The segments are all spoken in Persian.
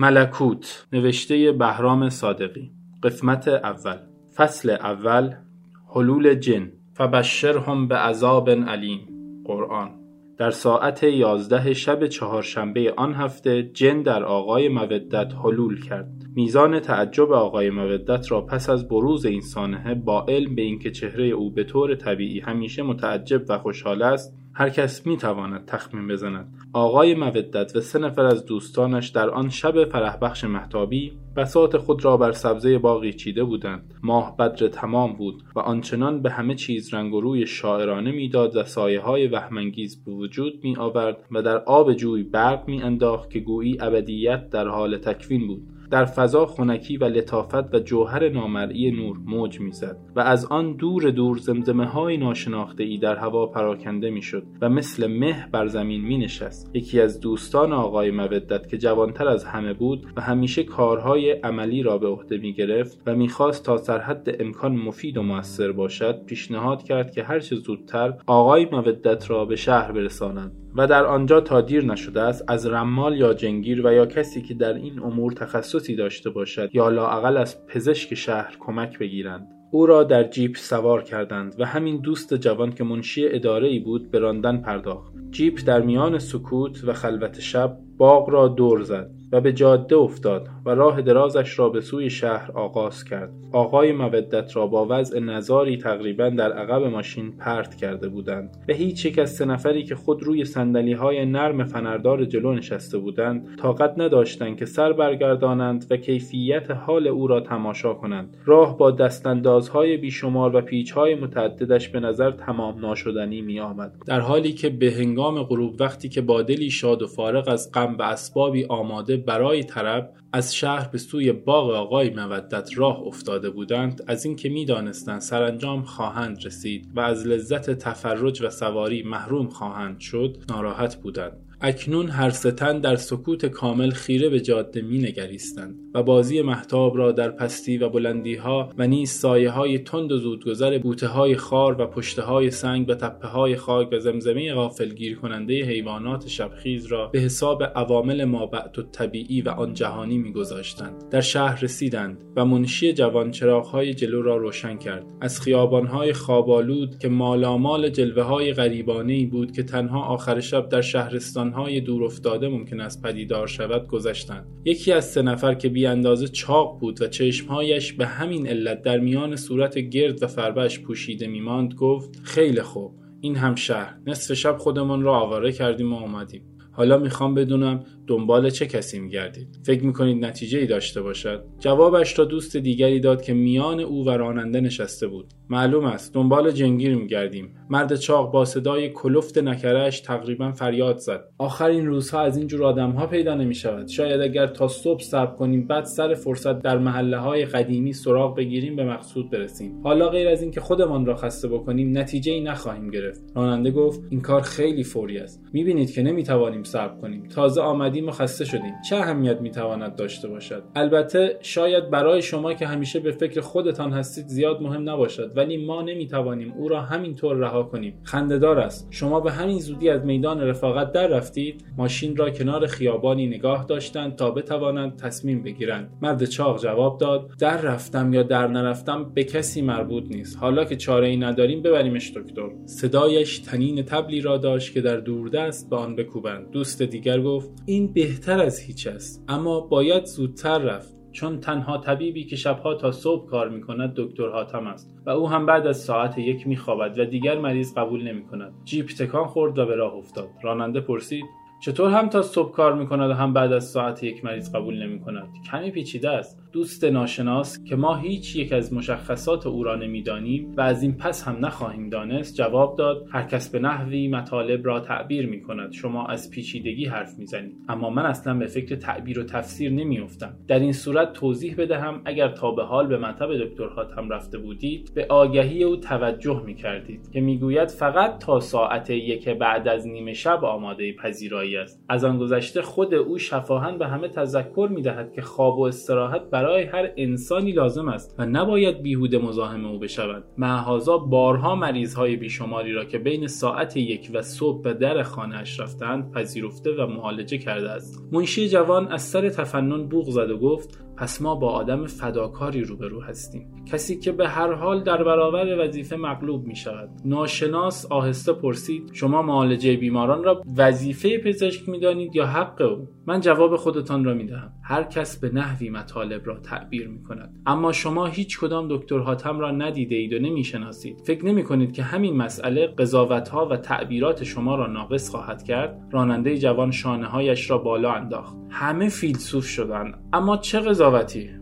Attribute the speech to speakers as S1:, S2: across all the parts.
S1: ملکوت نوشته بهرام صادقی قسمت اول. فصل اول حلول جن. فبشرهم به عذاب علیم. قرآن. در ساعت یازده شب چهارشنبه آن هفته جن در آقای مودت حلول کرد. میزان تعجب آقای مودت را پس از بروز این سانحه با علم به اینکه چهره او به طور طبیعی همیشه متعجب و خوشحال است هر کس می تواند تخمین بزند. آقای مودت و سه نفر از دوستانش در آن شب فرحبخش محتابی بساط خود را بر سبزه باغی چیده بودند. ماه بدر تمام بود و آنچنان به همه چیز رنگ و روی شاعرانه می‌داد و سایه های وهمانگیز به وجود می آورد و در آب جوی برق می انداخت که گویی ابدیت در حال تکوین بود. در فضا خنکی و لطافت و جوهر نامرئی نور موج می‌زد و از آن دور دور زمزمه های ناشناخته ای در هوا پراکنده می‌شد و مثل مه بر زمین می نشست یکی از دوستان آقای مودت که جوانتر از همه بود و همیشه کارهای عملی را به عهده می گرفت و می‌خواست تا سرحد امکان مفید و موثر باشد پیشنهاد کرد که هرچه زودتر آقای مودت را به شهر برسانند و در آنجا تا دیر نشده است از رمال یا جنگیر و یا کسی که در این امور تخصصی داشته باشد یا لااقل از پزشک شهر کمک بگیرند. او را در جیپ سوار کردند و همین دوست جوان که منشی اداره ای بود به راندن پرداخت. جیپ در میان سکوت و خلوت شب باغ را دور زد. و به جاده افتاد و راه درازش را به سوی شهر آغاز کرد. آقای مودت را با وضع نظاری تقریبا در عقب ماشین پرت کرده بودند. و هیچ یک از سه نفری که خود روی سندلی های نرم فنردار جلو نشسته بودند طاقت نداشتند که سر برگردانند و کیفیت حال او را تماشا کنند. راه با دستاندازهای بیشمار و پیچهای متعددش به نظر تمام ناشدنی می آمد در حالی که به هنگام غروب وقتی که با دلی شاد و فارغ از غم به اسبابی آماده برای طرب از شهر به سوی باغ آقای مودت راه افتاده بودند از اینکه می‌دانستند سرانجام خواهند رسید و از لذت تفرج و سواری محروم خواهند شد ناراحت بودند. اکنون هر ستن در سکوت کامل خیره به جاده می نگریستند و بازی محتاب را در پستی و بلندی ها و نیز سایه های تند و زودگذر بوته های خار و پشته های سنگ و تپه های خاک و زمزمه غافلگیر کننده حیوانات شبخیز را به حساب عوامل مابعد و طبیعی و آن جهانی میگذاشتند. در شهر رسیدند و منشی جوان های جلو را روشن کرد. از های خوابالود که مالامال جلوه های غریبانه ای بود که تنها آخر شب در شهرستان های دور افتاده ممکن است پدیدار شود گذشتند. یکی از سه نفر که بی اندازه چاق بود و چشمهایش به همین علت در میان صورت گرد و فربش پوشیده میماند گفت خیلی خوب این هم شهر نصف شب خودمان را آواره کردیم و آمدیم حالا می‌خوام بدونم دنبال چه کسی میگردید. فکر می‌کنید نتیجه ای داشته باشد؟ جوابش را دوست دیگری داد که میان او و راننده نشسته بود. معلوم است دنبال جنگیر میگردیم. مرد چاق با صدای کلفت نکرهش تقریبا فریاد زد. آخرین روزها از این جور آدمها پیدا نمی‌شود. شاید اگر تا صبح صبر کنیم بعد سر فرصت در محله های قدیمی سراغ بگیریم به مقصود برسیم. حالا غیر از اینکه خودمان را خسته بکنیم نتیجه ای نخواهیم گرفت. راننده گفت این کار خیلی فوری است. می‌بینید که نمی‌توانیم صبر کنیم. تازه آمدیم و خسته شدیم. چه اهمیت می‌تواند داشته باشد؟ البته شاید برای شما که همیشه به فکر خودتان هستید زیاد مهم نباشد ولی ما نمی‌توانیم او را همینطور رها کنیم. خندهدار است. شما به همین زودی از میدان رفاقت در رفتید. ماشین را کنار خیابانی نگاه داشتند تا بتوانند تصمیم بگیرند. مرد چاق جواب داد در رفتم یا در نرفتم به کسی مربوط نیست. حالا که چاره ای نداریم ببریمش دکتر. صدایش تنین تبلی را داشت که در دوردست به آن بکوبند. دوست دیگر گفت این بهتر از هیچ است اما باید زودتر رفت چون تنها طبیبی که شبها تا صبح کار می کند دکتر حاتم است و او هم بعد از ساعت یک می خوابد و دیگر مریض قبول نمی کند جیپ تکان خورد و به راه افتاد. راننده پرسید چطور هم تا صبح کار می کند و هم بعد از ساعت یک مریض قبول نمی کند کمی پیچیده است. دوست ناشناس که ما هیچ یک از مشخصات او را نمی‌دانیم و از این پس هم نخواهیم دانست جواب داد هر کس به نحوی مطالب را تعبیر می کند شما از پیچیدگی حرف می‌زنید. اما من اصلا به فکر تعبیر و تفسیر نمیافتم. در این صورت توضیح بدهم اگر تا به حال به مطب دکتر هم رفته بودید به آگهی او توجه می کردید که می‌گوید فقط تا ساعت یک بعد از نیمه شب آماده پذیرایی است از آن گذشته خود او شفاهن به همه تذکر می‌دهد که خواب و استراحت برای هر انسانی لازم است و نباید بیهوده مزاحم او بشود. معهازا بارها مریضهای بیشماری را که بین ساعت یک و صبح به در خانهاش رفتند پذیرفته و معالجه کرده است. منشی جوان از سر تفنن بوغ زد و گفت پس ما با آدم فداکاری روبرو هستیم. کسی که به هر حال در برابر وظیفه مغلوب می شود ناشناس آهسته پرسید شما معالجه بیماران را وظیفه پزشک می دانید یا حق او؟ من جواب خودتان را می دهم هر کس به نحوی مطالب را تعبیر می کند اما شما هیچ کدام دکتر حاتم را ندیده اید و نمی شناسید فکر نمی کنید که همین مسئله قضاوت ها و تعبیرات شما را ناقص خواهد کرد؟ راننده جوان شانه هایش را بالا انداخت. همه فیلسوف شدن اما چه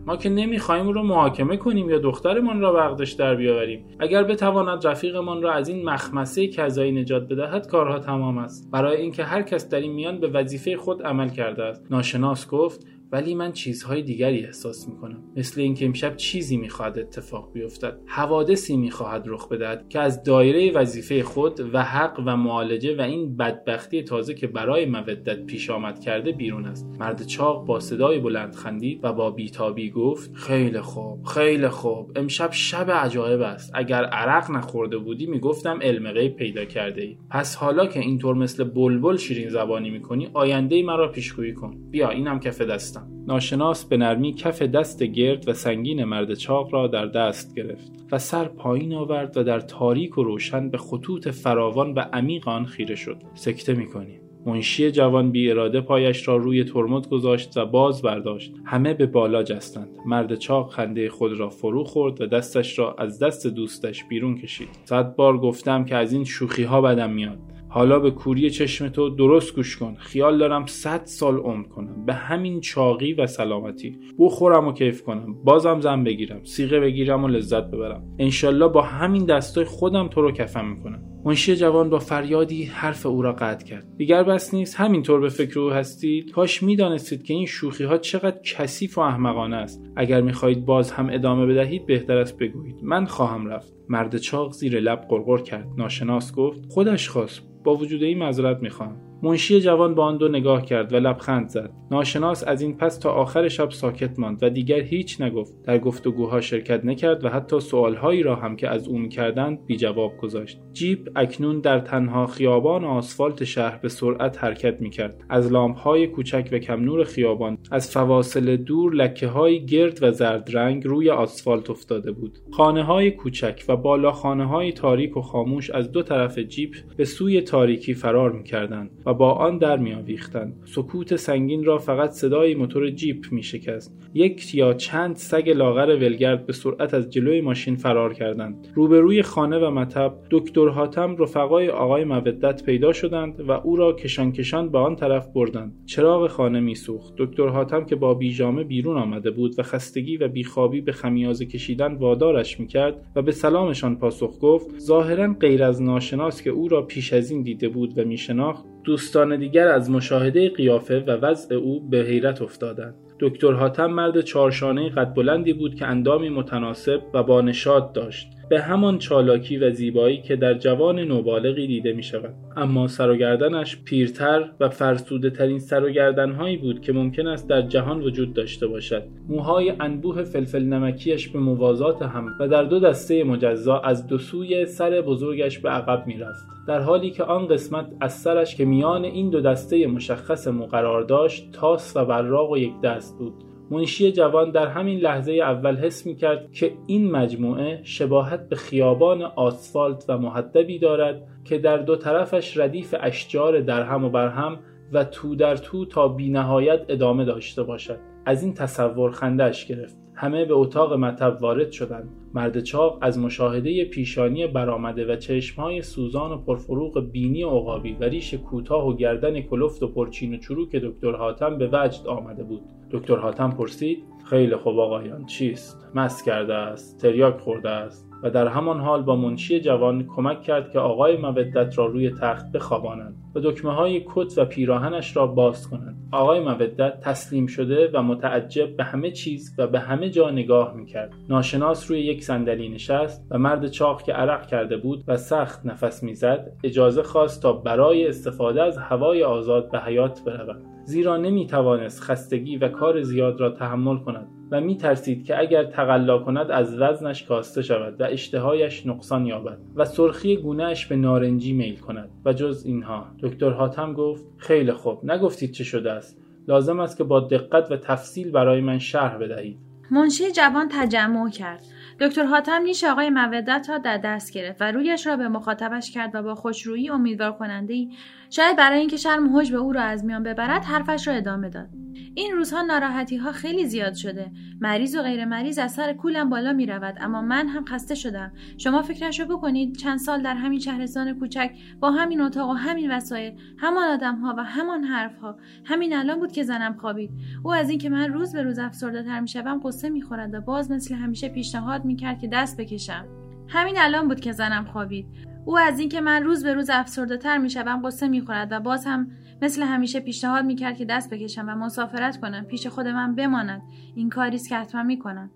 S1: ما که نمی‌خواهیم او را محاکمه کنیم یا دخترمان را وقتش در بیاوریم. اگر بتواند رفیقمان را از این مخمسه کذایی نجات بدهد کارها تمام است. برای اینکه هر کس در این میان به وظیفه خود عمل کرده است. ناشناس گفت ولی من چیزهای دیگری احساس می‌کنم. مثل اینکه امشب چیزی می‌خواهد اتفاق بیفتد. حوادثی می‌خواهد رخ بدهد که از دایره وظیفه خود و حق و معالجه و این بدبختی تازه که برای مودت پیش آمد کرده بیرون است. مرد چاق با صدای بلند خندید و با بیتابی گفت خیلی خوب خیلی خوب. امشب شب عجایب است. اگر عرق نخورده بودی می‌گفتم علم غیب پیدا کرده ای پس حالا که اینطور مثل بلبل شیرین زبانی می‌کنی آینده مرا پیشگویی کن. بیا اینم کف دستم. ناشناس به نرمی کف دست گرد و سنگین مرد چاق را در دست گرفت و سر پایین آورد و در تاریک و روشن به خطوط فراوان و عمیق آن خیره شد. سکته می‌کنی. منشی جوان بی اراده پایش را روی ترمز گذاشت و باز برداشت. همه به بالا جستند. مرد چاق خنده خود را فرو خورد و دستش را از دست دوستش بیرون کشید. صد بار گفتم که از این شوخی ها بدم میاد. حالا به کوری چشم تو درست گوش کن. خیال دارم صد سال عمر کنم. به همین چاقی و سلامتی. بخورم و کیف کنم. بازم زن بگیرم. سیغه بگیرم و لذت ببرم. انشالله با همین دستای خودم تو رو کفم می‌کنم. منشی جوان با فریادی حرف او را قطع کرد. دیگر بس نیست همینطور به فکر او هستید. کاش می‌دانستید که این شوخی ها چقدر کثیف و احمقانه است. اگر می‌خواهید باز هم ادامه بدهید بهتر است بگویید. من خواهم رفت. مرد چاق زیر لب غرغر کرد. ناشناس گفت خودش خواست. با وجود این معذرت می‌خواهم. منشی جوان به آن دو نگاه کرد و لبخند زد. ناشناس از این پس تا آخر شب ساکت ماند و دیگر هیچ نگفت. در گفتگوها شرکت نکرد و حتی سوالهایی را هم که از او می‌کردند بی جواب گذاشت. جیپ اکنون در تنها خیابان آسفالت شهر به سرعت حرکت می‌کرد. از لامپهای کوچک و کم نور خیابان از فواصل دور لکه های گرد و زرد رنگ روی آسفالت افتاده بود. خانه های کوچک و بالا خانه های تاریک و خاموش از دو طرف جیپ به سوی تاریکی فرار می‌کردند و با آن در می‌آویختند سکوت سنگین را فقط صدای موتور جیپ می شکست یک یا چند سگ لاغر ولگرد به سرعت از جلوی ماشین فرار کردند. روبروی خانه و مطب دکتر حاتم رفقای آقای مودت پیدا شدند و او را کشان کشان به آن طرف بردند. چراغ خانه میسوخت. دکتر حاتم که با بیجامه بیرون آمده بود و خستگی و بیخوابی به خمیازه کشیدن وادارش می‌کرد و به سلامشان پاسخ گفت ظاهرا غیر از ناشناس که او را پیش از این دیده بود و میشناخت دوستان دیگر از مشاهده قیافه و وضع او به حیرت افتادند. دکتر حاتم مرد چارشانه قد بلندی بود که اندامی متناسب و با نشاط داشت. به همان چالاکی و زیبایی که در جوان نوبالغی دیده می شود اما سر و گردنش پیرتر و فرسوده ترین سر و گردنهایی بود که ممکن است در جهان وجود داشته باشد. موهای انبوه فلفل نمکیش به موازات هم و در دو دسته مجزا از دو سوی سر بزرگش به عقب می رفت در حالی که آن قسمت از سرش که میان این دو دسته مشخص مقرار داشت تاس و براق و یک دست بود. منشی جوان در همین لحظه اول حس می کرد که این مجموعه شباهت به خیابان آسفالت و محدبی دارد که در دو طرفش ردیف اشجار درهم و برهم و تو در تو تا بینهایت ادامه داشته باشد. از این تصور خندهاش گرفت. همه به اتاق مطب وارد شدند. مرد چاق از مشاهده پیشانی برآمده و چشمهای سوزان و پرفروغ بینی عقابی و ریش کوتاه و گردن کلفت و پرچین و چروک دکتر حاتم به وجد آمده بود. دکتر حاتم پرسید خیلی خوب آقایان چیست؟ مست کرده است؟ تریاک خورده است؟ و در همان حال با منشی جوان کمک کرد که آقای مودت را روی تخت بخوابانند و دکمه های کت و پیراهنش را باز کنند آقای مودت تسلیم شده و متعجب به همه چیز و به همه جا نگاه می‌کرد. ناشناس روی یک صندلی نشست و مرد چاق که عرق کرده بود و سخت نفس می‌زد اجازه خواست تا برای استفاده از هوای آزاد به حیات برود زیرا نمی توانست خستگی و کار زیاد را تحمل کند و می ترسید که اگر تقلا کند از وزنش کاسته شود و اشتهایش نقصان یابد و سرخی گونهش به نارنجی میل کند و جز اینها. دکتر حاتم گفت خیلی خوب نگفتید چه شده است. لازم است که با دقت و تفصیل برای من شرح بدهید.
S2: منشی جوان تجمع کرد. دکتر حاتم نیش آقای مودت را در دست گرفت و رویش را به مخاطبش کرد و با خوشرویی امیدوار کننده ای شاید برای اینکه شرم حج به او را از میان ببرد حرفش را ادامه داد. این روزها ناراحتی ها خیلی زیاد شده. مریض و غیر مریض از سر کولم بالا می رود اما من هم خسته شدم. شما فکرش رو بکنید چند سال در همین شهرستان کوچک با همین اتاق و همین وسایل همان آدم ها و همان حرف ها همین الان بود که زنم خوابید. او از اینکه من روز به روز افسرده تر می شوم قصه می خورد و باز مثل همیشه پیشنهاد می کرد که دست بکشم. همین الان بود که زنم خوابید. او از اینکه من روز به روز افسرده تر می شوم قصه می خورد و باز هم مثل همیشه پیشنهاد می کرد که دست بکشم و مسافرت کنم پیش خود من بماند. این کاریست که حتما می کنم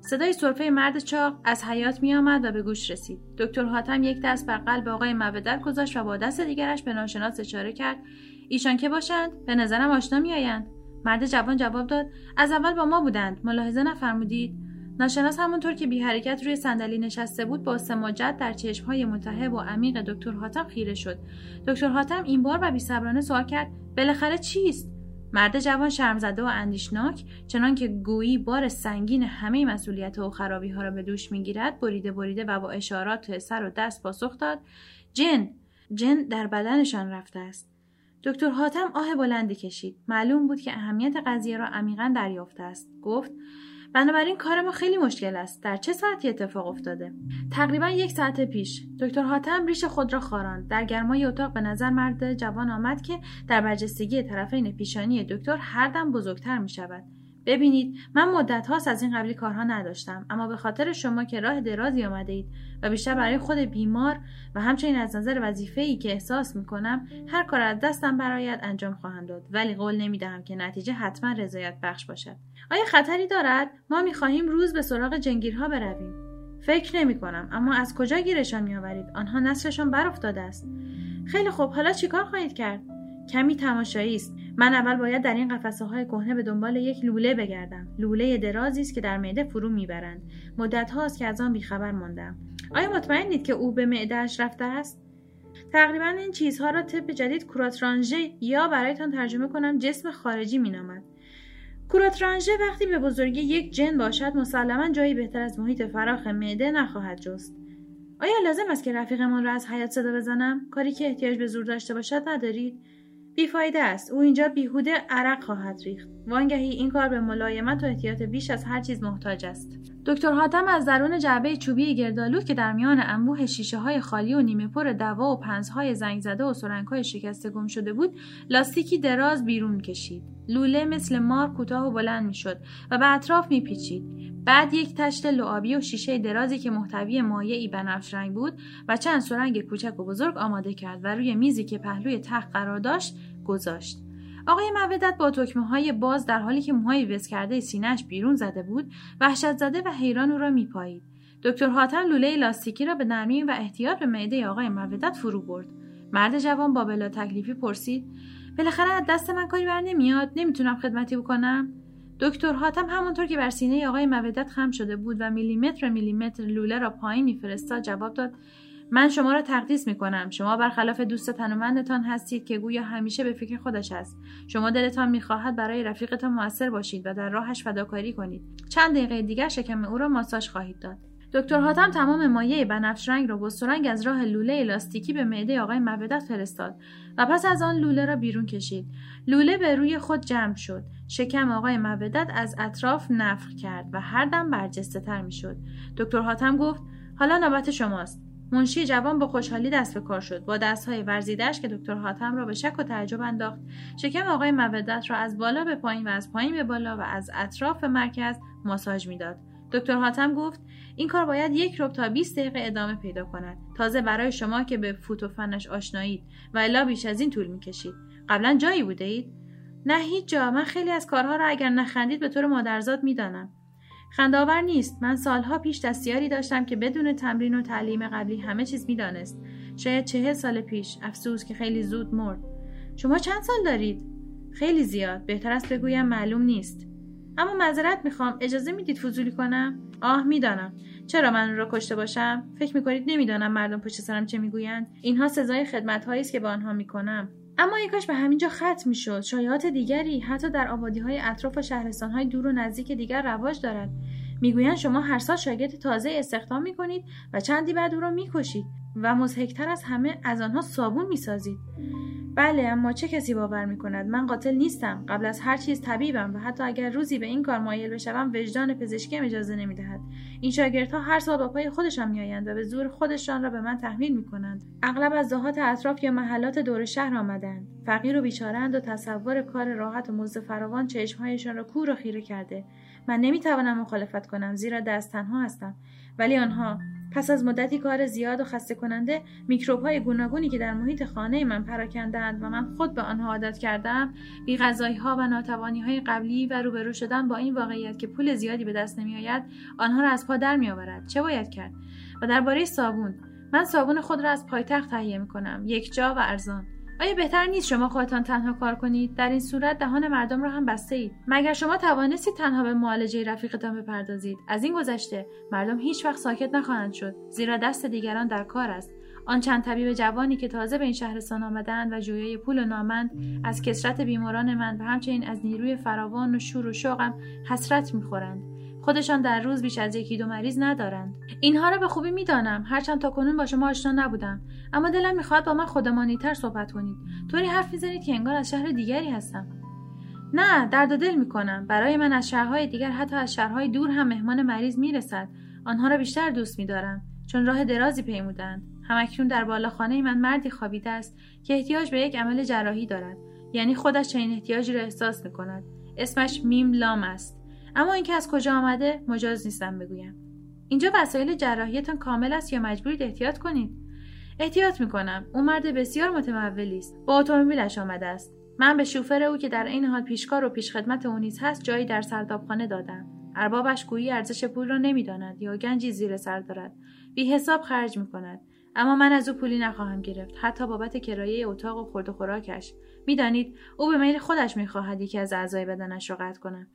S2: صدای سرفه مرد چاق از حیات می آمد و به گوش رسید. دکتر حاتم یک دست بر قلب آقای مودت گذاشت و با دست دیگرش به ناشناس اشاره کرد. ایشان که باشند؟ به نظرم آشنا میآیند. مرد جوان جواب داد. از اول با ما بودند. ملاحظه نفرمودید. ناشناس همونطور که بی حرکت روی صندلی نشسته بود با سماجت در چشمهای متحب و عمیق دکتر حاتم خیره شد. دکتر حاتم این بار و بیصبرانه سوال کرد بالاخره چیست؟ مرد جوان شرمزده و اندیشناک چنان که گویی بار سنگین همه مسئولیت و خرابی ها را به دوش می‌گیرد بریده بریده و با اشارات سر و دست پاسخ داد جن جن در بدنشان رفته است. دکتر حاتم آه بلندی کشید. معلوم بود که اهمیت قضیه را عمیقا دریافته است. گفت بنابراین کار ما خیلی مشکل است. در چه ساعتی اتفاق افتاده؟ تقریبا یک ساعت پیش. دکتر حاتم ریش خود را خاراند. در گرمای اتاق به نظر مرد جوان آمد که در برجستگی طرفین پیشانی دکتر هر دم بزرگتر می شود ببینید من مدت هاست از این قبلی کارها نداشتم اما به خاطر شما که راه درازی آمده اید و بیشتر برای خود بیمار و همچنین از نظر وظیفه ای که احساس می کنم هر کار از دستم برایت انجام خواهم داد. ولی قول نمی دهم که نتیجه حتما رضایت بخش باشد. آیا خطری دارد؟ ما می خواهیم روز به سراغ جنگیرها برویم. فکر نمی کنم اما از کجا گیرشان می آورید آنها نسلشان برافتاده است. خیلی خوب حالا چیکار خواهید کرد؟ کمی تماشایی است. من اول باید در این قفسه های کهنه به دنبال یک لوله بگردم. لوله درازی است که در معده فرو می‌برند. مدت هاست که از آن بیخبر ماندم. آیا مطمئنید که او به معدهاش رفته است؟ تقریبا این چیزها را طب جدید کراترانژه یا برایتان ترجمه کنم جسم خارجی مینامد. کراترانژه وقتی به بزرگی یک جن باشد مسلما جایی بهتر از محیط فراخ معده نخواهد جست. آیا لازم است که رفیقمان را از حیات صدا بزنم؟ کاری که احتیاج به زور داشته باشد ندارید؟ بیفایده است. او اینجا بیهوده عرق خواهد ریخت. وانگهی این کار به ملایمت و احتیاط بیش از هر چیز محتاج است. دکتر حاتم از درون جعبه چوبی گردالود که در میان انبوه شیشه های خالی و نیمه پر دوا و پنزهای زنگ زده و سرنگ های شکسته گم شده بود لاستیکی دراز بیرون کشید. لوله مثل مار کوتاه و بلند می‌شد و به اطراف میپیچید. بعد یک تشت لعابی و شیشه درازی که محتوی مایعی بنفش رنگ بود و چند سرنگ کوچک و بزرگ آماده کرد و روی میزی که پهلوی تخت قرار داشت گذاشت. آقای مودت با تکمه های باز در حالی که موهای وز کرده سینهش بیرون زده بود وحشت زده و حیران او را میپایید. دکتر حاتم لوله لاستیکی را به نرمی و احتیاط به معده آقای مودت فرو برد. مرد جوان با بلا تکلیفی پرسید بالاخره از دست من کاری بر نمیاد؟ نمی‌تونم خدمتی بکنم؟ دکتر حاتم همونطور که بر سینه آقای مودت خم شده بود و میلیمتر میلیمتر لوله را پایین میفرستاد جواب داد من شما را تقدیس می کنم شما برخلاف دوست تنومندتان هستید که گویا همیشه به فکر خودش است. شما دلتان می‌خواهد برای رفیقتان موثر باشید و در راهش فداکاری کنید. چند دقیقه دیگر شکم او را ماساژ خواهید داد. دکتر حاتم تمام مایه بنفش رنگ را سرنگ از راه لوله الاستیکی به معده آقای مودت فرستاد و پس از آن لوله را بیرون کشید. لوله به روی خود جمع شد. شکم آقای مودت از اطراف نفخ کرد و هر دم برجسته تر می شد. دکتر حاتم گفت حالا نوبت شماست. منشی جوان با خوشحالی دست به کار شد. با دستهای ورزیدش که دکتر حاتم را به شک و تعجب انداخت. شکم آقای مودت را از بالا به پایین و از پایین به بالا و از اطراف مرکز ماساژ می‌داد. دکتر حاتم گفت این کار باید یک رب تا 20 دقیقه ادامه پیدا کند. تازه برای شما که به فوت و فنش آشنایید و الا بیش از این طول می‌کشید. قبلا جایی بوده اید؟ نه هیچ جا. من خیلی از کارها را اگر نخندید به طور مادرزاد می‌دانم. خنداور نیست. من سالها پیش دستیاری داشتم که بدون تمرین و تعلیم قبلی همه چیز می‌دانست. شاید چهل سال پیش. افسوس که خیلی زود مرد. شما چند سال دارید؟ خیلی زیاد. بهتر است بگویم معلوم نیست. اما معذرت می‌خوام. اجازه می‌دید فضولی کنم؟ آه می‌دانم. چرا من را کشته باشم؟ فکر می‌کنید نمی‌دانم مردم پشت سرم چه می‌گویند؟ اینها سزای خدمت است که به آنها می‌کنم. اما یک کاش به همینجا ختم می‌شد. شایعات دیگری حتی در آبادی های اطراف و شهرستان دور و نزدیک دیگر رواج دارد. می‌گویند شما هر سال شاگرد تازه استخدام می‌کنید و چندی بعد او را می‌کشید و مزهکتر از همه از آنها صابون می‌سازید. بله اما چه کسی باور می‌کند؟ من قاتل نیستم. قبل از هر چیز طبیبم و حتی اگر روزی به این کار مایل بشوم وجدان پزشکیم اجازه نمی‌دهد. این شاگردها هر سال با پای خودشان میآیند و به زور خودشان را به من تحمیل می‌کنند. اغلب از دهات اطراف یا محلات دور شهر آمدند. فقیر و بیچارند و تصور کار راحت و مزد فراوان چشمهایشان را کور و خیره کرده. من نمی‌توانم مخالفت کنم زیرا دست تنها هستم. ولی آنها پس از مدتی کار زیاد و خسته کننده میکروب های گوناگونی که در محیط خانه من پراکندند و من خود به آنها عادت کردم بی ها و ناتوانی های قبلی و روبرو شدن با این واقعیت که پول زیادی به دست نمیآید آنها را از پا در میآورد. چه باید کرد؟ و درباره صابون. من صابون خود را از پایتخت تهیه می کنم یک جا و ارزان. آیا بهتر نیست شما خودتان تنها کار کنید؟ در این صورت دهان مردم را هم بسته اید مگر شما توانستید تنها به معالجه رفیقتان بپردازید؟ از این گذشته مردم هیچ وقت ساکت نخواهند شد زیرا دست دیگران در کار است. آن چند طبیب جوانی که تازه به این شهرستان آمدند و جویای پول و نامند از کسرت بیماران من و همچنین از نیروی فراوان و شور و شوقم حسرت می‌خورند. خودشان در روز بیش از یکی دو مریض ندارند. اینها را به خوبی می‌دانم. هرچند تا کنون با شما آشنا نبودم. اما دلم می‌خواهد با من خودمانیتر صحبت کنید. طوری حرف می‌زنید که انگار از شهر دیگری هستم. نه درد دل می‌کنم. برای من از شهرهای دیگر حتی از شهرهای دور هم مهمان مریض می‌رسد. آنها را بیشتر دوست میدارم. چون راه درازی پیمودند. همکنون در بالاخانه من مردی خوابیده است که احتیاج به یک عمل جراحی دارد. یعنی خودش چنین احتیاجی را احساس می‌کند. اسمش میم لام است. اما اینکه از کجا آمده مجاز نیستم بگویم. اینجا وسایل جراحیتان کامل است یا مجبورید احتیاط کنید؟ احتیاط می‌کنم. او مرد بسیار متمولی است. با اتومبیلش آمده است. من به شوفر او که در این حال پیشکار و پیشخدمت او نیز هست جایی در سردابخانه دادم. اربابش گویی ارزش پول را نمی‌داند یا گنجی زیر سر دارد. بی حساب خرج می‌کند. اما من از او پولی نخواهم گرفت. حتی بابت کرایه اتاق و خورد و خوراکش. می‌دانید او به میل خودش می‌خواهد یکی از اعضای بدنش را قطع کنم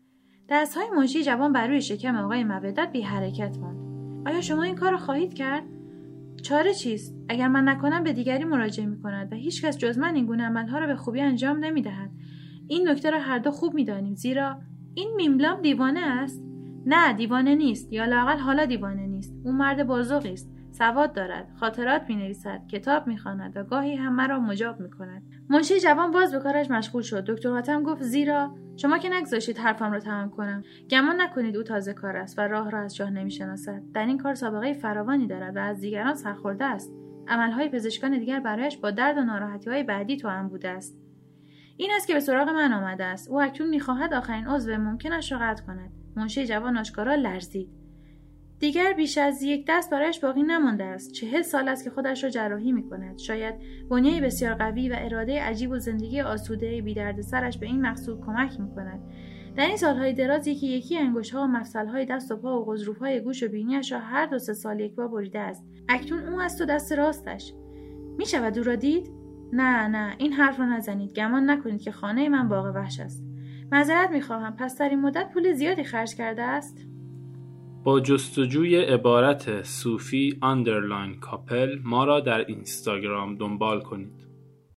S2: های منشی جوان بر روی شکم آقای مودت بی حرکت ماند. آیا شما این کار را خواهید کرد؟ چاره چیست؟ اگر من نکنم به دیگری مراجعه می کند و هیچکس جز من این گونه عملها را به خوبی انجام نمی دهد. این نکته را هر دو خوب می‌دانیم. زیرا این میملام دیوانه است. نه دیوانه نیست. یا لاقل حالا دیوانه نیست. او مرد بازوقی است. سواد دارد. خاطرات می نویسد کتاب می و گاهی هم مرا مجاب می کند منشی جوان باز به کارش مشغول شد. دکتر حاتم گفت زیرا شما که نگذاشید حرفم را تمام کنم. گمان نکنید او تازه کار است و راه را از شاه نمی‌شناسد. در این کار سابقه فراوانی دارد و از دیگران سرخورده است. عملهای پزشکان دیگر برایش با درد و ناراحتی های بعدی توام بوده است. این است که به سراغ من آمده است. او اکنون می‌خواهد آخرین عضو ممکنش را قطع کند. منشی جوان آشکارا لرزید. دیگر بیش از یک دست برایش باقی نمانده است. چهل سال است که خودش را جراحی می کند شاید بنیه بسیار قوی و اراده عجیب و زندگی آسوده بی سرش به این مقصود کمک می کند در این سالهای دراز یکی یکی انگوش ها و مفصل های دست و پا و غضروف های گوش و بینیش را هر دو سه سال یک بار بریده است. اکنون او است و دست راستش. می شود او را دید؟ نه نه این حرف را نزنید. گمان نکنید که خانه من باغ وحش است. معذرت می‌خواهم. پس در این مدت پول زیادی خرج کرده است؟
S1: با جستجوی عبارت صوفی underline کاپل ما را در اینستاگرام دنبال کنید.